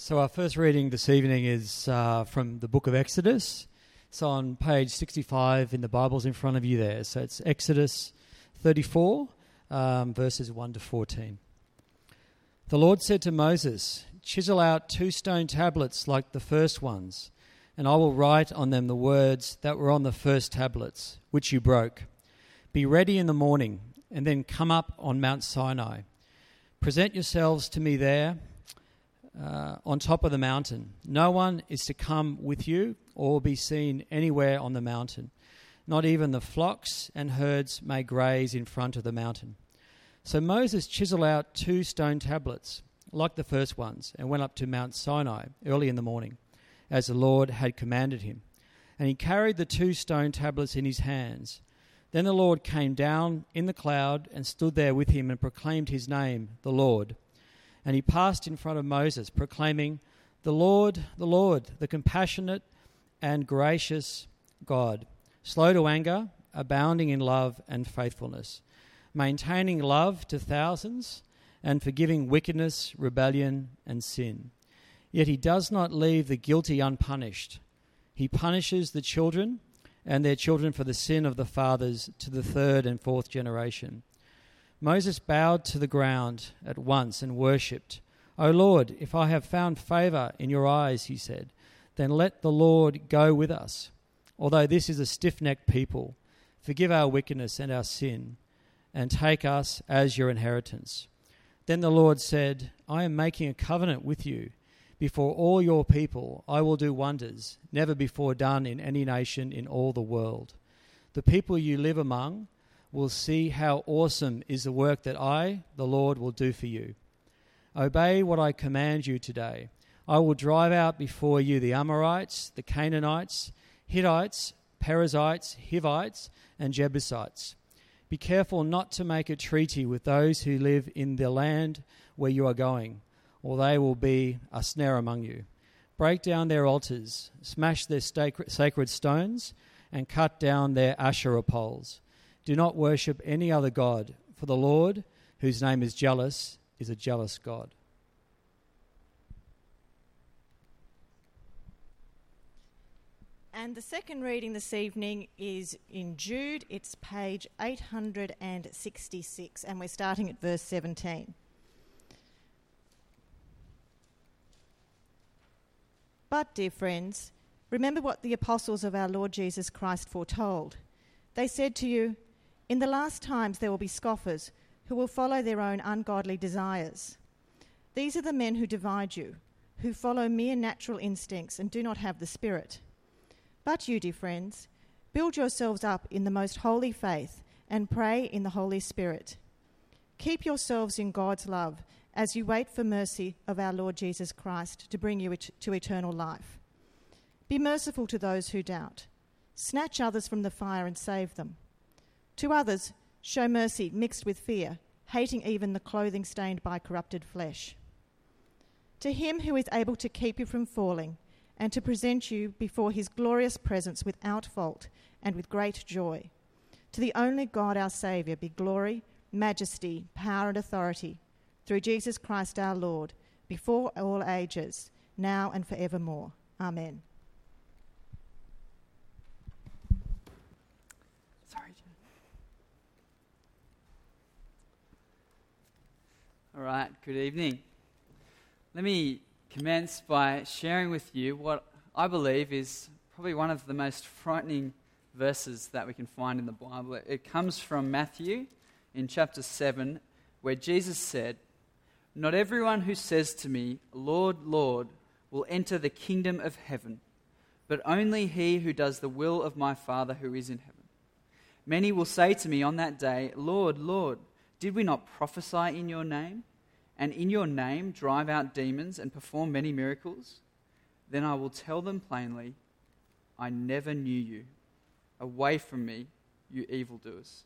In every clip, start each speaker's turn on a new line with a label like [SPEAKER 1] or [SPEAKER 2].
[SPEAKER 1] So, our first reading this evening is uh, from the book of Exodus. It's on page 65 in the Bibles in front of you there. So, it's Exodus 34, um, verses 1 to 14. The Lord said to Moses, Chisel out two stone tablets like the first ones, and I will write on them the words that were on the first tablets, which you broke. Be ready in the morning, and then come up on Mount Sinai. Present yourselves to me there uh, on top of the mountain. No one is to come with you or be seen anywhere on the mountain. Not even the flocks and herds may graze in front of the mountain. So Moses chiseled out two stone tablets, like the first ones, and went up to Mount Sinai early in the morning, as the Lord had commanded him. And he carried the two stone tablets in his hands. Then the Lord came down in the cloud and stood there with him and proclaimed his name, the Lord. And he passed in front of Moses, proclaiming, The Lord, the Lord, the compassionate and gracious God, slow to anger, abounding in love and faithfulness, maintaining love to thousands, and forgiving wickedness, rebellion, and sin. Yet he does not leave the guilty unpunished. He punishes the children and their children for the sin of the fathers to the third and fourth generation. Moses bowed to the ground at once and worshipped. O Lord, if I have found favor in your eyes, he said, then let the Lord go with us. Although this is a stiff necked people, forgive our wickedness and our sin, and take us as your inheritance. Then the Lord said, I am making a covenant with you. Before all your people, I will do wonders, never before done in any nation in all the world. The people you live among, will see how awesome is the work that I, the Lord, will do for you. Obey what I command you today. I will drive out before you the Amorites, the Canaanites, Hittites, Perizzites, Hivites, and Jebusites. Be careful not to make a treaty with those who live in the land where you are going, or they will be a snare among you. Break down their altars, smash their sacred stones, and cut down their Asherah poles. Do not worship any other God, for the Lord, whose name is jealous, is a jealous God.
[SPEAKER 2] And the second reading this evening is in Jude. It's page 866, and we're starting at verse 17. But, dear friends, remember what the apostles of our Lord Jesus Christ foretold. They said to you, in the last times there will be scoffers who will follow their own ungodly desires. These are the men who divide you, who follow mere natural instincts and do not have the Spirit. But you, dear friends, build yourselves up in the most holy faith and pray in the Holy Spirit. Keep yourselves in God's love as you wait for mercy of our Lord Jesus Christ to bring you to eternal life. Be merciful to those who doubt. Snatch others from the fire and save them. To others, show mercy mixed with fear, hating even the clothing stained by corrupted flesh. To him who is able to keep you from falling and to present you before his glorious presence without fault and with great joy. To the only God our Saviour be glory, majesty, power, and authority through Jesus Christ our Lord, before all ages, now and forevermore. Amen.
[SPEAKER 3] All right, good evening. Let me commence by sharing with you what I believe is probably one of the most frightening verses that we can find in the Bible. It comes from Matthew in chapter 7, where Jesus said, Not everyone who says to me, Lord, Lord, will enter the kingdom of heaven, but only he who does the will of my Father who is in heaven. Many will say to me on that day, Lord, Lord, did we not prophesy in your name? And in your name drive out demons and perform many miracles? Then I will tell them plainly, I never knew you. Away from me, you evildoers.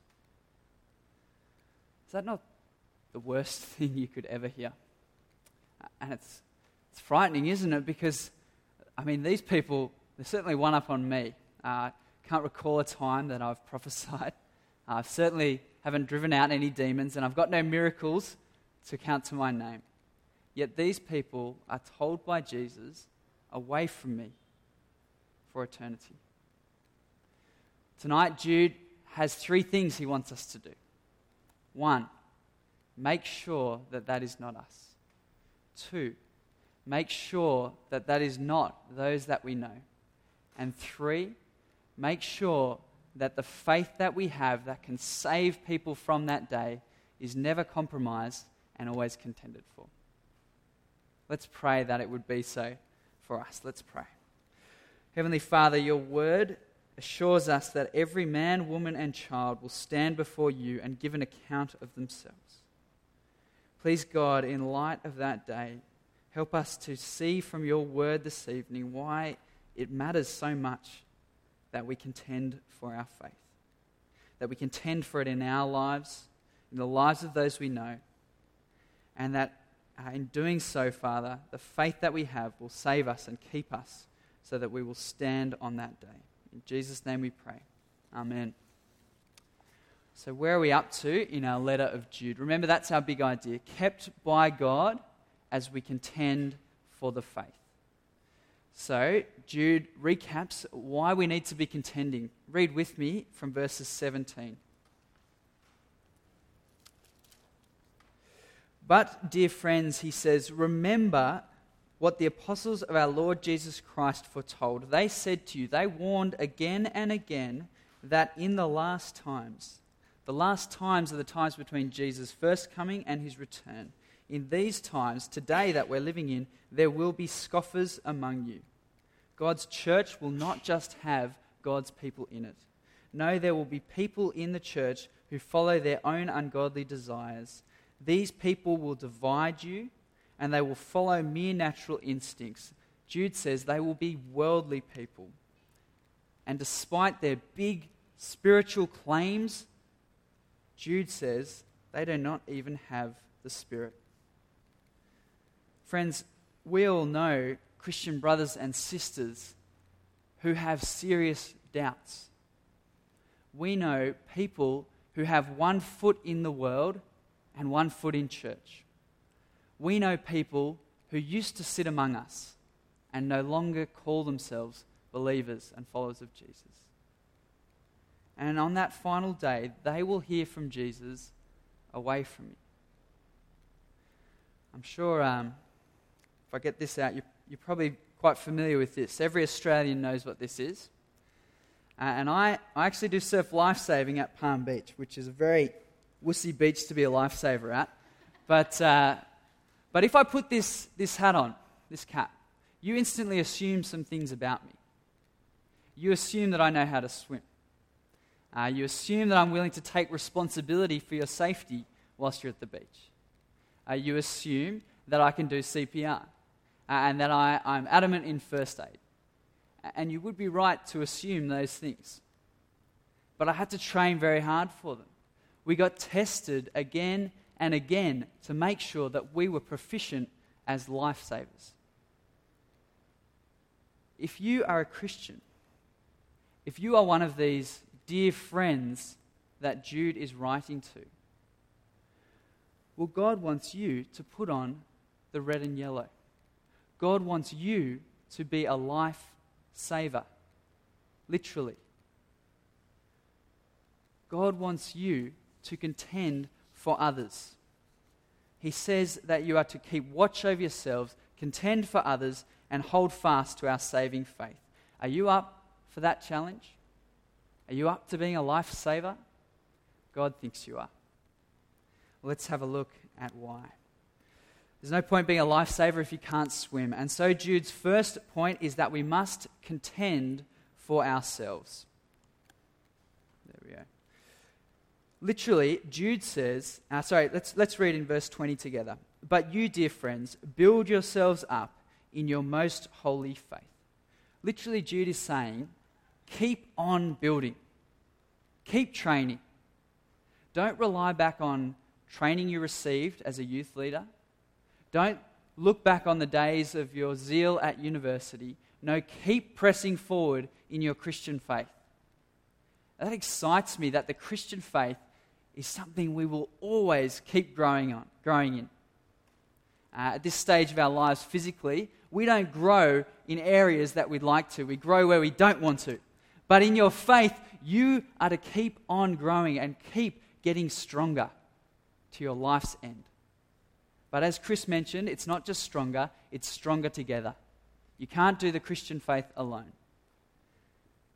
[SPEAKER 3] Is that not the worst thing you could ever hear? And it's, it's frightening, isn't it? Because, I mean, these people, they're certainly one up on me. Uh, can't recall a time that I've prophesied. I uh, certainly haven't driven out any demons, and I've got no miracles to count to my name. Yet these people are told by Jesus, away from me for eternity. Tonight, Jude has three things he wants us to do. One, make sure that that is not us. Two, make sure that that is not those that we know. And three, make sure that the faith that we have that can save people from that day is never compromised and always contended for. Let's pray that it would be so for us. Let's pray. Heavenly Father, your word assures us that every man, woman, and child will stand before you and give an account of themselves. Please, God, in light of that day, help us to see from your word this evening why it matters so much that we contend for our faith, that we contend for it in our lives, in the lives of those we know, and that uh, in doing so, Father, the faith that we have will save us and keep us so that we will stand on that day. In Jesus' name we pray. Amen. So, where are we up to in our letter of Jude? Remember, that's our big idea kept by God as we contend for the faith. So, Jude recaps why we need to be contending. Read with me from verses 17. But, dear friends, he says, remember what the apostles of our Lord Jesus Christ foretold. They said to you, they warned again and again that in the last times, the last times are the times between Jesus' first coming and his return. In these times, today that we're living in, there will be scoffers among you. God's church will not just have God's people in it. No, there will be people in the church who follow their own ungodly desires these people will divide you and they will follow mere natural instincts. Jude says they will be worldly people. And despite their big spiritual claims, Jude says they do not even have the Spirit. Friends, we all know Christian brothers and sisters who have serious doubts. We know people who have one foot in the world and one foot in church. We know people who used to sit among us and no longer call themselves believers and followers of Jesus. And on that final day, they will hear from Jesus away from me. I'm sure um, if I get this out, you're, you're, probably quite familiar with this. Every Australian knows what this is. Uh, and I, I actually do surf lifesaving at Palm Beach, which is a very wussy beach to be a lifesaver at. But, uh, but if I put this, this hat on, this cap, you instantly assume some things about me. You assume that I know how to swim. Uh, you assume that I'm willing to take responsibility for your safety whilst you're at the beach. Uh, you assume that I can do CPR uh, and that I, I'm adamant in first aid. And you would be right to assume those things. But I had to train very hard for them we got tested again and again to make sure that we were proficient as lifesavers. If you are a Christian, if you are one of these dear friends that Jude is writing to, well, God wants you to put on the red and yellow. God wants you to be a life saver, literally. God wants you to contend for others. He says that you are to keep watch over yourselves, contend for others, and hold fast to our saving faith. Are you up for that challenge? Are you up to being a lifesaver? God thinks you are. let's have a look at why. There's no point being a lifesaver if you can't swim. And so Jude's first point is that we must contend for ourselves. Literally, Jude says, uh, sorry, let's, let's read in verse 20 together. But you, dear friends, build yourselves up in your most holy faith. Literally, Jude is saying, keep on building, keep training. Don't rely back on training you received as a youth leader. Don't look back on the days of your zeal at university. No, keep pressing forward in your Christian faith. That excites me that the Christian faith is something we will always keep growing on, growing in. uh, at this stage of our lives physically, we don't grow in areas that we'd like to. We grow where we don't want to. But in your faith, you are to keep on growing and keep getting stronger to your life's end. But as Chris mentioned, it's not just stronger, it's stronger together. You can't do the Christian faith alone.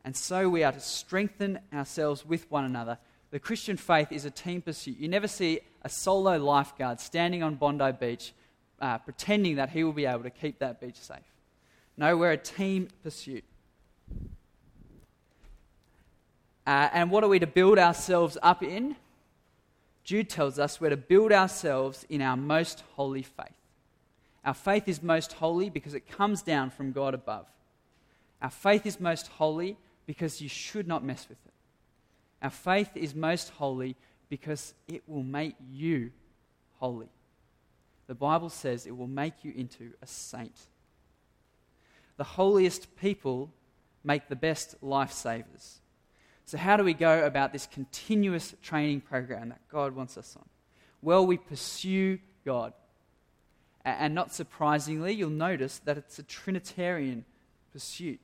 [SPEAKER 3] And so we are to strengthen ourselves with one another. The Christian faith is a team pursuit. You never see a solo lifeguard standing on Bondi Beach uh, pretending that he will be able to keep that beach safe. No, we're a team pursuit. Uh, and what are we to build ourselves up in? Jude tells us we're to build ourselves in our most holy faith. Our faith is most holy because it comes down from God above. Our faith is most holy because you should not mess with it. Our faith is most holy because it will make you holy. The Bible says it will make you into a saint. The holiest people make the best lifesavers. So, how do we go about this continuous training program that God wants us on? Well, we pursue God. And not surprisingly, you'll notice that it's a Trinitarian pursuit.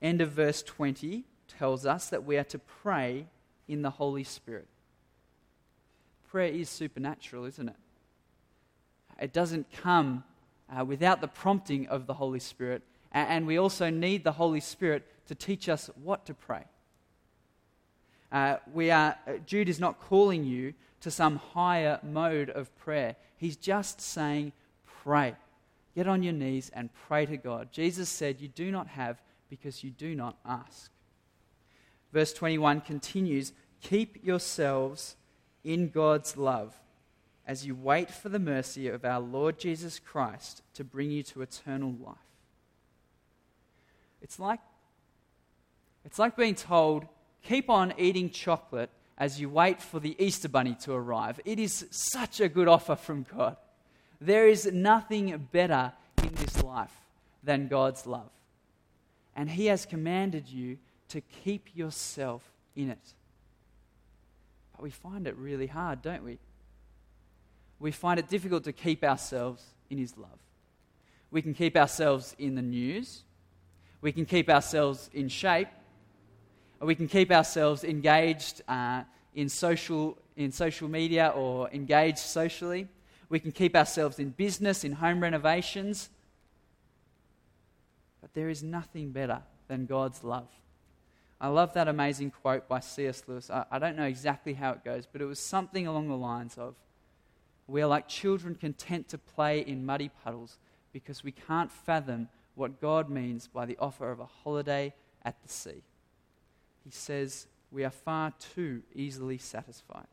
[SPEAKER 3] End of verse 20 tells us that we are to pray in the Holy Spirit. Prayer is supernatural, isn't it? It doesn't come uh, without the prompting of the Holy Spirit. And we also need the Holy Spirit to teach us what to pray. Uh, we are, uh, Jude is not calling you to some higher mode of prayer. He's just saying, pray. Get on your knees and pray to God. Jesus said, You do not have because you do not ask. Verse 21 continues Keep yourselves in God's love as you wait for the mercy of our Lord Jesus Christ to bring you to eternal life. It's like, it's like being told, keep on eating chocolate as you wait for the Easter bunny to arrive. It is such a good offer from God. There is nothing better in this life than God's love. And He has commanded you to keep yourself in it. But we find it really hard, don't we? We find it difficult to keep ourselves in His love. We can keep ourselves in the news. We can keep ourselves in shape we can keep ourselves engaged uh, in, social, in social media or engaged socially. We can keep ourselves in business, in home renovations. But there is nothing better than God's love. I love that amazing quote by C.S. Lewis. I, I don't know exactly how it goes, but it was something along the lines of We are like children content to play in muddy puddles because we can't fathom what God means by the offer of a holiday at the sea he says, we are far too easily satisfied.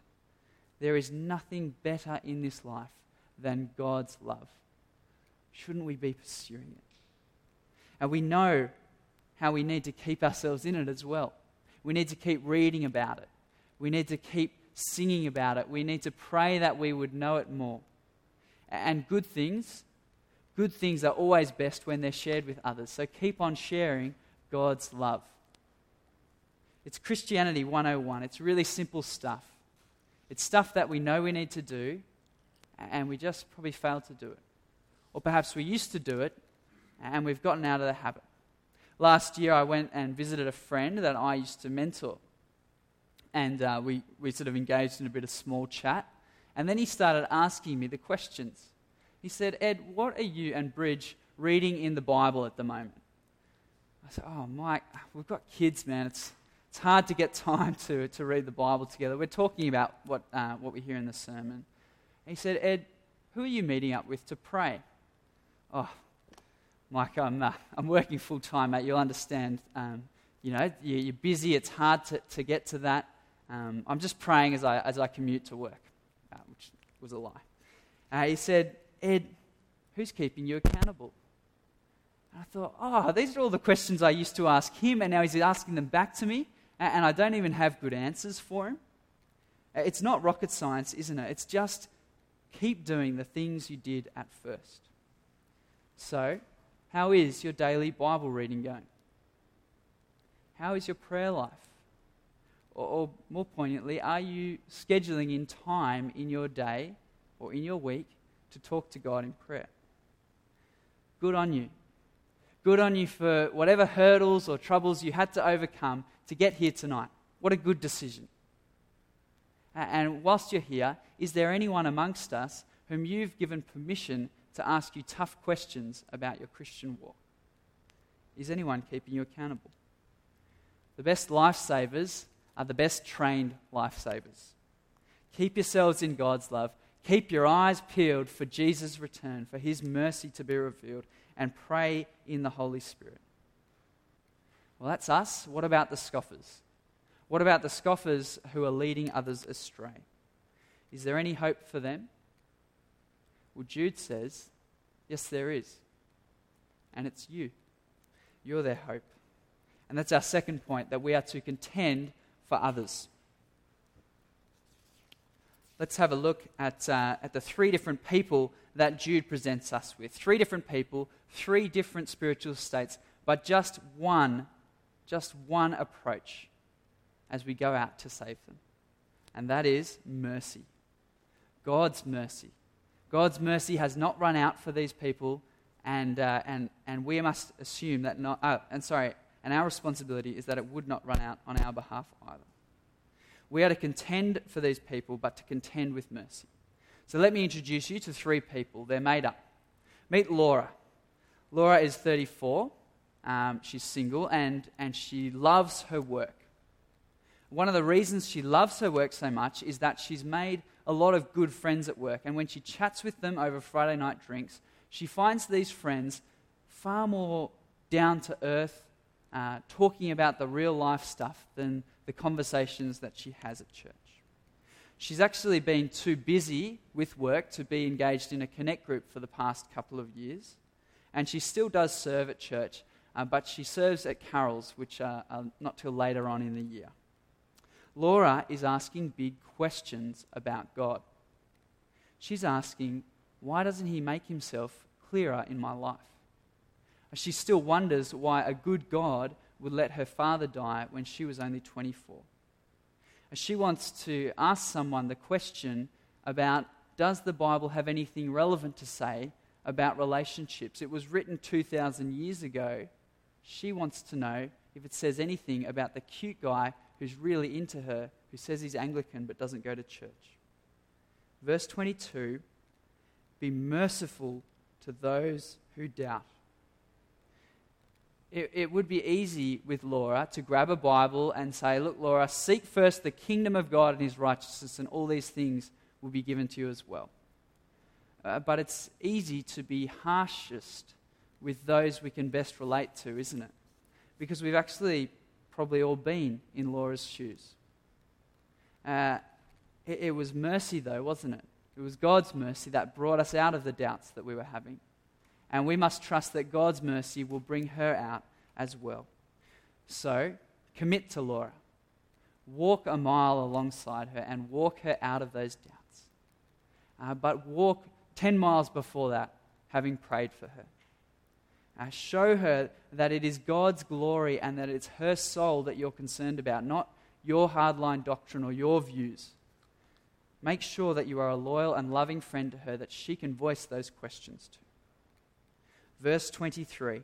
[SPEAKER 3] There is nothing better in this life than God's love. Shouldn't we be pursuing it? And we know how we need to keep ourselves in it as well. We need to keep reading about it. We need to keep singing about it. We need to pray that we would know it more. And good things, good things are always best when they're shared with others. So keep on sharing God's love. It's Christianity 101. It's really simple stuff. It's stuff that we know we need to do, and we just probably fail to do it. Or perhaps we used to do it, and we've gotten out of the habit. Last year, I went and visited a friend that I used to mentor. And uh, we, we sort of engaged in a bit of small chat. And then he started asking me the questions. He said, Ed, what are you and Bridge reading in the Bible at the moment? I said, Oh, Mike, we've got kids, man. It's, it's hard to get time to, to read the Bible together. We're talking about what, uh, what we hear in the sermon. he said, Ed, who are you meeting up with to pray? Oh, Mike, I'm, uh, I'm working full time, mate. You'll understand. Um, you know, you're busy. It's hard to, to get to that. Um, I'm just praying as I, as I commute to work, uh, which was a lie. Uh, he said, Ed, who's keeping you accountable? And I thought, oh, these are all the questions I used to ask him, and now he's asking them back to me and I don't even have good answers for him. It's not rocket science, isn't it? It's just keep doing the things you did at first. So, how is your daily Bible reading going? How is your prayer life? Or, or, more poignantly, are you scheduling in time in your day or in your week to talk to God in prayer. Good on you. Good on you for whatever hurdles or troubles you had to overcome to get here tonight. What a good decision. And whilst you're here, is there anyone amongst us whom you've given permission to ask you tough questions about your Christian walk? Is anyone keeping you accountable? The best lifesavers are the best trained lifesavers. Keep yourselves in God's love. Keep your eyes peeled for Jesus' return, for his mercy to be revealed, and pray in the Holy Spirit. Well, that's us. What about the scoffers? What about the scoffers who are leading others astray? Is there any hope for them? Well, Jude says, yes, there is. And it's you. You're their hope. And that's our second point that we are to contend for others. Let's have a look at, uh, at the three different people that Jude presents us with. Three different people, three different spiritual states, but just one, just one approach as we go out to save them. And that is mercy. God's mercy. God's mercy has not run out for these people, and, uh, and, and we must assume that not, uh, and sorry, and our responsibility is that it would not run out on our behalf either. We are to contend for these people, but to contend with mercy. So let me introduce you to three people. They're made up. Meet Laura. Laura is 34. Um, she's single and, and she loves her work. One of the reasons she loves her work so much is that she's made a lot of good friends at work. And when she chats with them over Friday night drinks, she finds these friends far more down to earth, uh, talking about the real life stuff than the conversations that she has at church. She's actually been too busy with work to be engaged in a connect group for the past couple of years. And she still does serve at church, uh, but she serves at carols, which are, are not till later on in the year. Laura is asking big questions about God. She's asking, why doesn't he make himself clearer in my life? She still wonders why a good God would let her father die when she was only 24. She wants to ask someone the question about does the Bible have anything relevant to say about relationships? It was written 2,000 years ago. She wants to know if it says anything about the cute guy who's really into her, who says he's Anglican but doesn't go to church. Verse 22 Be merciful to those who doubt it, it would be easy with Laura to grab a Bible and say, Look, Laura, seek first the kingdom of God and his righteousness, and all these things will be given to you as well. Uh, but it's easy to be harshest with those we can best relate to, isn't it? Because we've actually probably all been in Laura's shoes. Uh, it, it was mercy, though, wasn't it? It was God's mercy that brought us out of the doubts that we were having and we must trust that God's mercy will bring her out as well. So, commit to Laura. Walk a mile alongside her and walk her out of those doubts. Uh, but walk 10 miles before that, having prayed for her. Uh, show her that it is God's glory and that it's her soul that you're concerned about, not your hardline doctrine or your views. Make sure that you are a loyal and loving friend to her that she can voice those questions to. Verse 23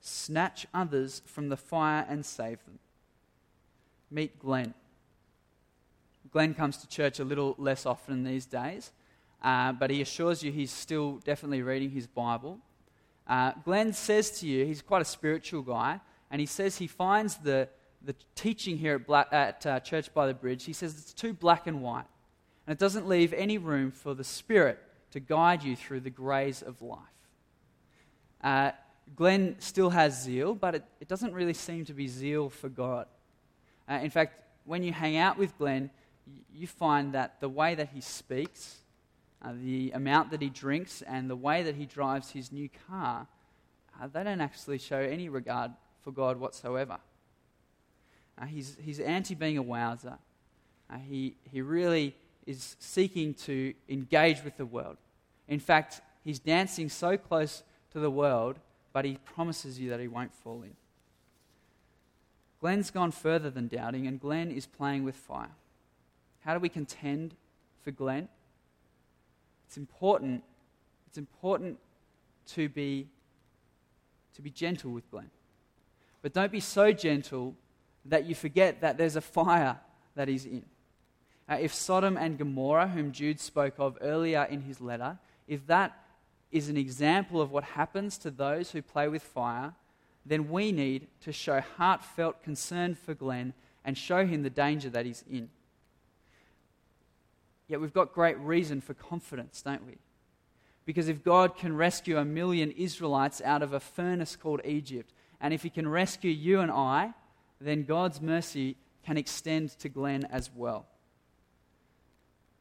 [SPEAKER 3] Snatch others from the fire and save them. Meet Glenn. Glenn comes to church a little less often these days, uh, but he assures you he's still definitely reading his Bible. Uh, Glenn says to you, he's quite a spiritual guy, and he says he finds the, the teaching here at, Black, at uh, Church by the Bridge, he says it's too black and white, and it doesn't leave any room for the Spirit to guide you through the greys of life. Uh, Glenn still has zeal, but it, it, doesn't really seem to be zeal for God. Uh, in fact, when you hang out with Glenn, you find that the way that he speaks, uh, the amount that he drinks, and the way that he drives his new car, uh, they don't actually show any regard for God whatsoever. Uh, he's, he's anti being a wowser. Uh, he, he really is seeking to engage with the world. In fact, he's dancing so close to the world, but he promises you that he won't fall in. Glenn's gone further than doubting, and Glenn is playing with fire. How do we contend for Glenn? It's important. It's important to be, to be gentle with Glenn. But don't be so gentle that you forget that there's a fire that he's in. Uh, if Sodom and Gomorrah, whom Jude spoke of earlier in his letter, if that is an example of what happens to those who play with fire, then we need to show heartfelt concern for Glenn and show him the danger that he's in. Yet we've got great reason for confidence, don't we? Because if God can rescue a million Israelites out of a furnace called Egypt, and if he can rescue you and I, then God's mercy can extend to Glenn as well.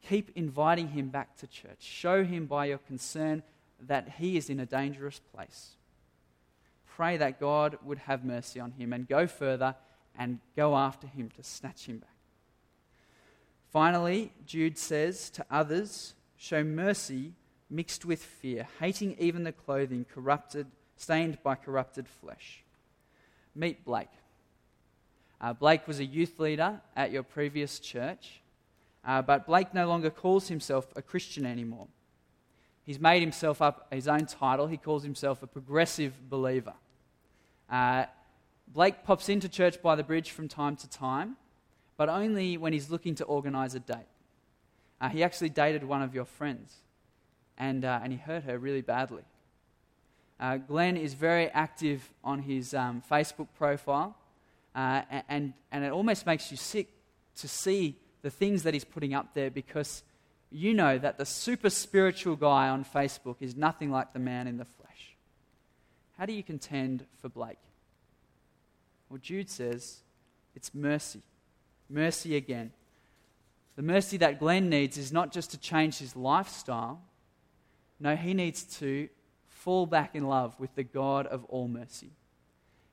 [SPEAKER 3] Keep inviting him back to church. Show him by your concern that he is in a dangerous place. Pray that God would have mercy on him and go further and go after him to snatch him back. Finally, Jude says to others, show mercy mixed with fear, hating even the clothing corrupted, stained by corrupted flesh. Meet Blake. Uh, Blake was a youth leader at your previous church, uh, but Blake no longer calls himself a Christian anymore. He's made himself up his own title. He calls himself a progressive believer. Uh, Blake pops into church by the bridge from time to time, but only when he's looking to organise a date. Uh, he actually dated one of your friends, and, uh, and he hurt her really badly. Uh, Glenn is very active on his um, Facebook profile, uh, and, and it almost makes you sick to see the things that he's putting up there because you know that the super spiritual guy on Facebook is nothing like the man in the flesh. How do you contend for Blake? Well, Jude says it's mercy. Mercy again. The mercy that Glenn needs is not just to change his lifestyle, no, he needs to fall back in love with the God of all mercy.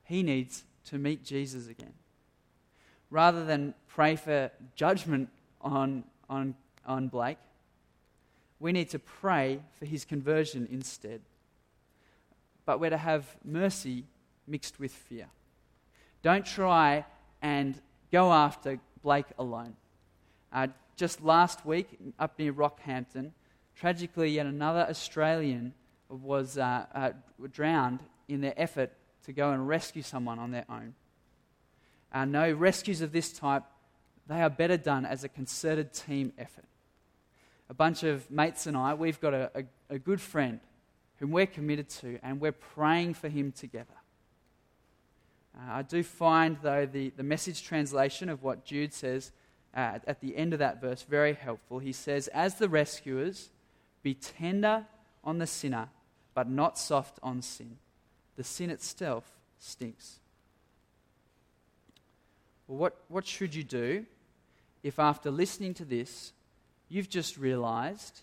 [SPEAKER 3] He needs to meet Jesus again. Rather than pray for judgment on, on, on Blake, we need to pray for his conversion instead. But we're to have mercy mixed with fear. Don't try and go after Blake alone. Uh, just last week, up near Rockhampton, tragically, yet another Australian was uh, uh, drowned in their effort to go and rescue someone on their own. Uh, no, rescues of this type, they are better done as a concerted team effort. A bunch of mates and I, we've got a, a, a good friend whom we're committed to, and we're praying for him together. Uh, I do find, though, the, the message translation of what Jude says uh, at the end of that verse very helpful. He says, As the rescuers, be tender on the sinner, but not soft on sin. The sin itself stinks. Well, what, what should you do if, after listening to this, you've just realized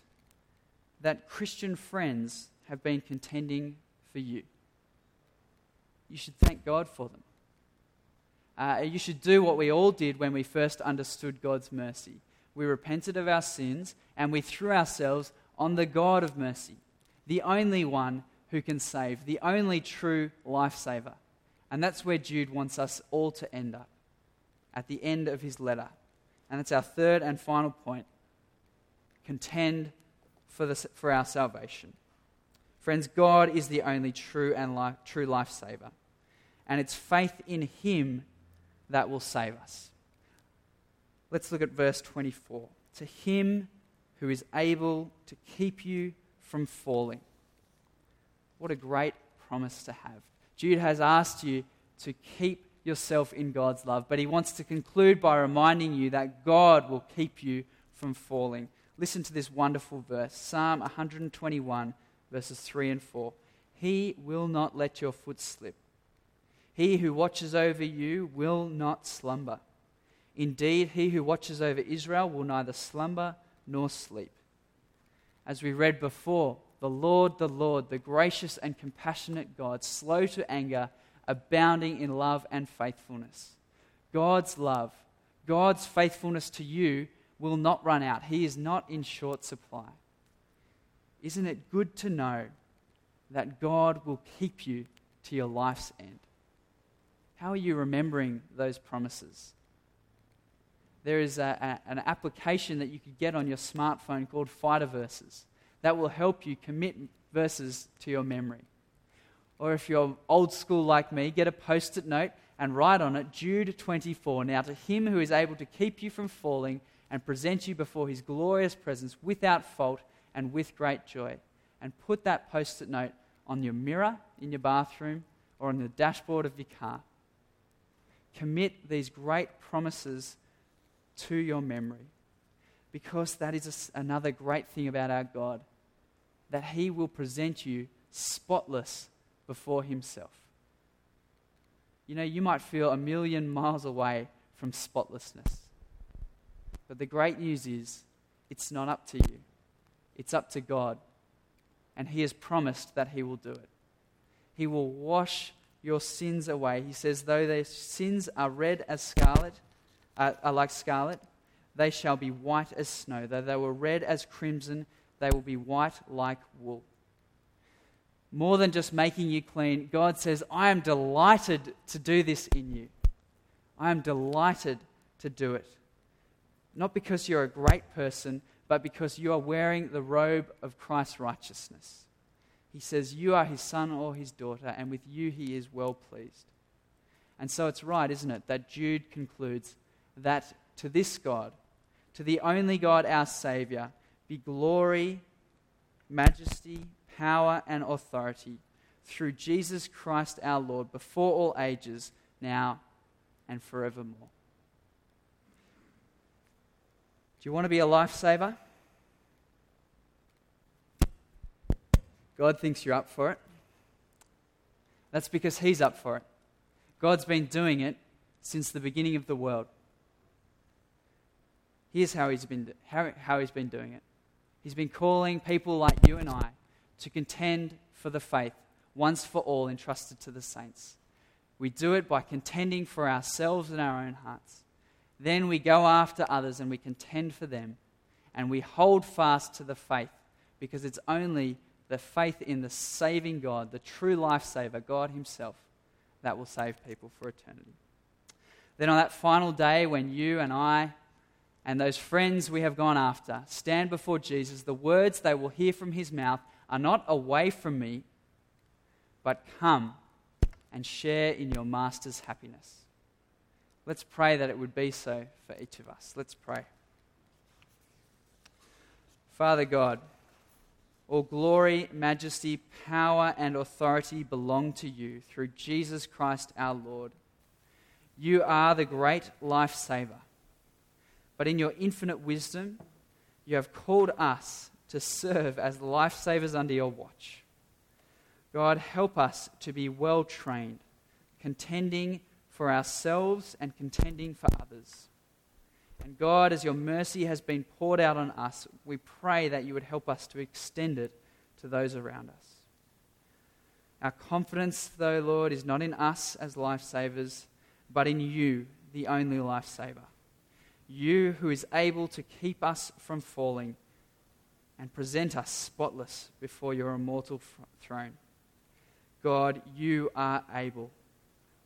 [SPEAKER 3] that Christian friends have been contending for you? You should thank God for them. Uh, you should do what we all did when we first understood God's mercy. We repented of our sins and we threw ourselves on the God of mercy, the only one who can save, the only true lifesaver. And that's where Jude wants us all to end up, at the end of his letter. And it's our third and final point contend for, the, for our salvation. Friends, God is the only true and life, true lifesaver and it's faith in Him that will save us. Let's look at verse 24. To Him who is able to keep you from falling. What a great promise to have. Jude has asked you to keep yourself in God's love, but he wants to conclude by reminding you that God will keep you from falling. Listen to this wonderful verse Psalm 121, verses 3 and 4. He will not let your foot slip. He who watches over you will not slumber. Indeed, he who watches over Israel will neither slumber nor sleep. As we read before, the Lord, the Lord, the gracious and compassionate God, slow to anger, abounding in love and faithfulness. God's love, God's faithfulness to you will not run out. He is not in short supply. Isn't it good to know that God will keep you to your life's end? How are you remembering those promises? There is a, a, an application that you could get on your smartphone called Fighter Verses. that will help you commit verses to your memory. Or if you're old school like me, get a post it note and write on it Jude 24. Now, to him who is able to keep you from falling and present you before his glorious presence without fault and with great joy. And put that post it note on your mirror in your bathroom or on the dashboard of your car. Commit these great promises to your memory because that is another great thing about our God that He will present you spotless before Himself. You know, you might feel a million miles away from spotlessness. But the great news is, it's not up to you, it's up to God. And He has promised that He will do it. He will wash your sins away. He says, though their sins are red as scarlet, uh, are like scarlet, they shall be white as snow. Though they were red as crimson, they will be white like wool. More than just making you clean, God says, I am delighted to do this in you. I am delighted to do it. Not because you're a great person, but because you are wearing the robe of Christ's righteousness. He says, You are his son or his daughter, and with you he is well pleased. And so it's right, isn't it, that Jude concludes that to this God, to the only God, our Saviour, be glory, majesty, power, and authority through Jesus Christ our Lord, before all ages, now and forevermore. Do you want to be a lifesaver? God thinks you're up for it. That's because He's up for it. God's been doing it since the beginning of the world. Here's how he's been, how, how he's been doing it He's been calling people like you and I to contend for the faith once for all entrusted to the saints. We do it by contending for ourselves and our own hearts. Then we go after others and we contend for them. And we hold fast to the faith because it's only the faith in the saving God, the true lifesaver, God Himself, that will save people for eternity. Then on that final day when you and I and those friends we have gone after stand before Jesus, the words they will hear from his mouth are not away from me, but come and share in your master's happiness. Let's pray that it would be so for each of us. Let's pray. Father God, all glory, majesty, power, and authority belong to you through Jesus Christ our Lord. You are the great lifesaver but in your infinite wisdom, you have called us to serve as lifesavers under your watch. God, help us to be well trained, contending for ourselves and contending for others. And God, as your mercy has been poured out on us, we pray that you would help us to extend it to those around us. Our confidence, though, Lord, is not in us as lifesavers, but in you, the only lifesaver you who is able to keep us from falling and present us spotless before your immortal throne. God, you are able.